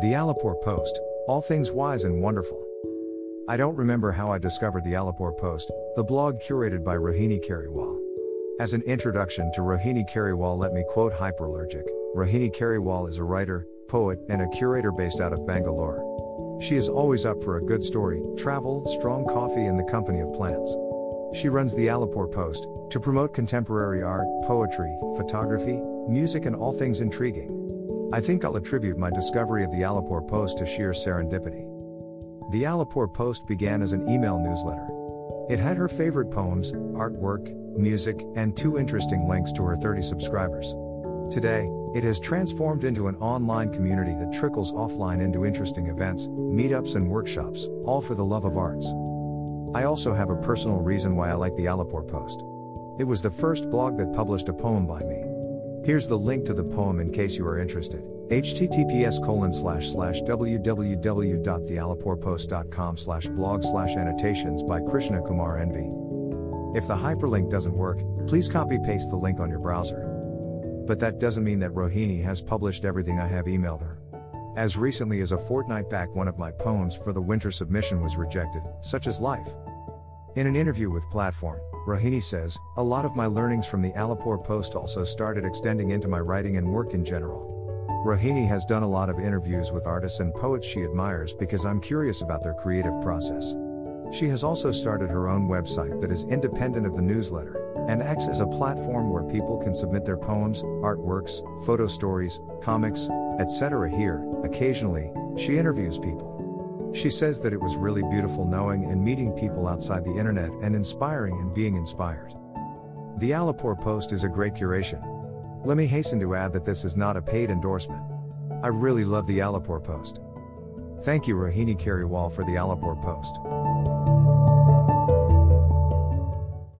The Alipore Post, all things wise and wonderful. I don't remember how I discovered the Alipore Post, the blog curated by Rohini Kalra. As an introduction to Rohini Kalra, let me quote Hyperallergic. Rohini Kalra is a writer, poet, and a curator based out of Bangalore. She is always up for a good story, travel, strong coffee, and the company of plants. She runs the Alipore Post to promote contemporary art, poetry, photography, music, and all things intriguing. I think I'll attribute my discovery of the Alipore Post to sheer serendipity. The Alipore Post began as an email newsletter. It had her favorite poems, artwork, music, and two interesting links to her 30 subscribers. Today, it has transformed into an online community that trickles offline into interesting events, meetups, and workshops, all for the love of arts. I also have a personal reason why I like the Alipore Post. It was the first blog that published a poem by me. Here's the link to the poem in case you are interested. https colon slash slash www.thealiporepost.com slash blog slash annotations by Krishna Kumar NV. If the hyperlink doesn't work, please copy paste the link on your browser. But that doesn't mean that Rohini has published everything I have emailed her. As recently as a fortnight back, one of my poems for the winter submission was rejected, such as Life. In an interview with Platform, Rohini says, A lot of my learnings from the Alipore post also started extending into my writing and work in general. Rohini has done a lot of interviews with artists and poets she admires because I'm curious about their creative process. She has also started her own website that is independent of the newsletter and acts as a platform where people can submit their poems, artworks, photo stories, comics, etc. Here, occasionally, she interviews people. She says that it was really beautiful knowing and meeting people outside the internet and inspiring and being inspired. The Alipore post is a great curation. Let me hasten to add that this is not a paid endorsement. I really love the Alipore post. Thank you Rohini Kalra for the Alipore post.